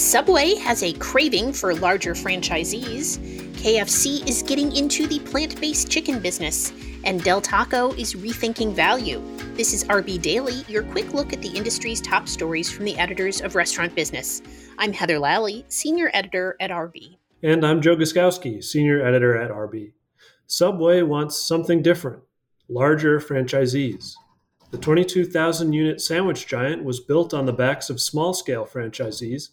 Subway has a craving for larger franchisees. KFC is getting into the plant based chicken business. And Del Taco is rethinking value. This is RB Daily, your quick look at the industry's top stories from the editors of Restaurant Business. I'm Heather Lalley, Senior Editor at RB. And I'm Joe Guszkowski, Senior Editor at RB. Subway wants something different larger franchisees. The 22,000 unit sandwich giant was built on the backs of small scale franchisees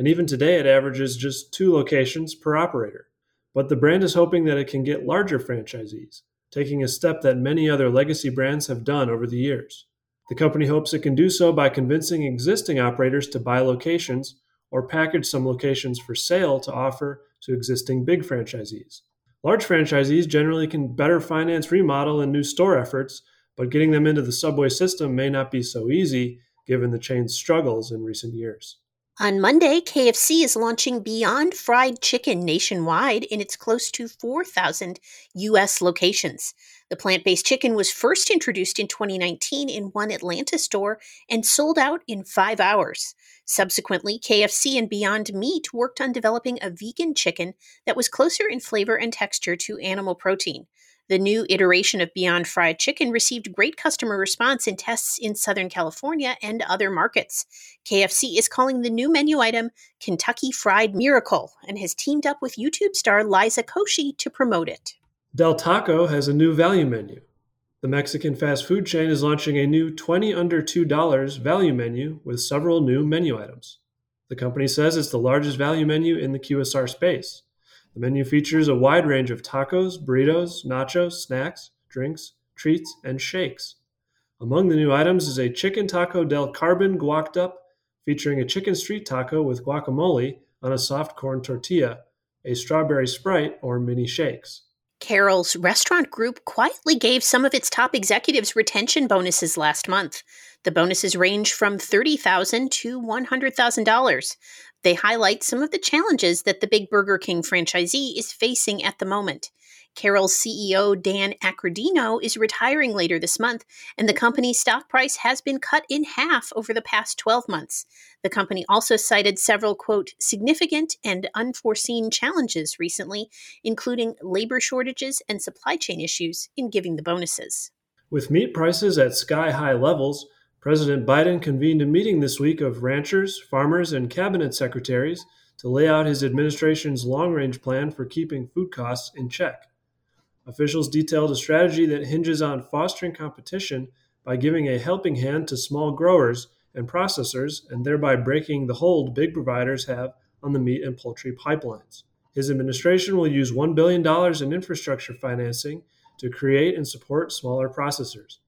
and even today it averages just two locations per operator. But the brand is hoping that it can get larger franchisees, taking a step that many other legacy brands have done over the years. The company hopes it can do so by convincing existing operators to buy locations or package some locations for sale to offer to existing big franchisees. Large franchisees generally can better finance remodel and new store efforts, but getting them into the subway system may not be so easy given the chain's struggles in recent years. On Monday, KFC is launching Beyond Fried Chicken nationwide in its close to 4,000 U.S. locations. The plant based chicken was first introduced in 2019 in one Atlanta store and sold out in five hours. Subsequently, KFC and Beyond Meat worked on developing a vegan chicken that was closer in flavor and texture to animal protein. The new iteration of Beyond Fried Chicken received great customer response in tests in Southern California and other markets. KFC is calling the new menu item Kentucky Fried Miracle and has teamed up with YouTube star Liza Koshy to promote it. Del Taco has a new value menu. The Mexican fast food chain is launching a new 20 under $2 value menu with several new menu items. The company says it's the largest value menu in the QSR space. The menu features a wide range of tacos, burritos, nachos, snacks, drinks, treats, and shakes. Among the new items is a chicken taco del carbon guacked up, featuring a chicken street taco with guacamole on a soft corn tortilla, a strawberry sprite, or mini shakes. Carrols Restaurant Group quietly gave some of its top executives retention bonuses last month. The bonuses range from 30,000 to $100,000. They highlight some of the challenges that the big Burger King franchisee is facing at the moment. Carrols CEO Dan Accordino is retiring later this month, and the company's stock price has been cut in half over the past 12 months. The company also cited several, quote, significant and unforeseen challenges recently, including labor shortages and supply chain issues in giving the bonuses. With meat prices at sky high levels, President Biden convened a meeting this week of ranchers, farmers, and cabinet secretaries to lay out his administration's long range plan for keeping food costs in check. Officials detailed a strategy that hinges on fostering competition by giving a helping hand to small growers and processors and thereby breaking the hold big providers have on the meat and poultry pipelines. His administration will use $1 billion in infrastructure financing to create and support smaller processors.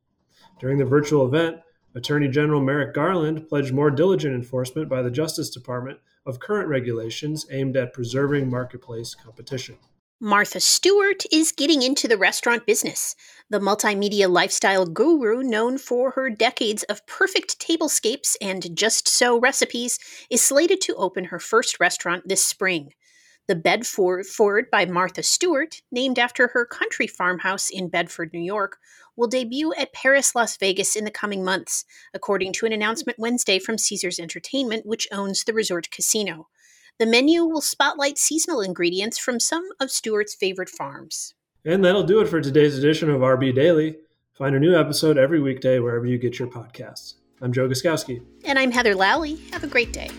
During the virtual event, Attorney General Merrick Garland pledged more diligent enforcement by the Justice Department of current regulations aimed at preserving marketplace competition. Martha Stewart is getting into the restaurant business. The multimedia lifestyle guru, known for her decades of perfect tablescapes and just so recipes, is slated to open her first restaurant this spring. The Bedford by Martha Stewart, named after her country farmhouse in Bedford, New York, will debut at Paris, Las Vegas in the coming months, according to an announcement Wednesday from Caesars Entertainment, which owns the resort casino. The menu will spotlight seasonal ingredients from some of Stewart's favorite farms. And that'll do it for today's edition of RB Daily. Find a new episode every weekday wherever you get your podcasts. I'm Joe Guszkowski. And I'm Heather Lalley. Have a great day.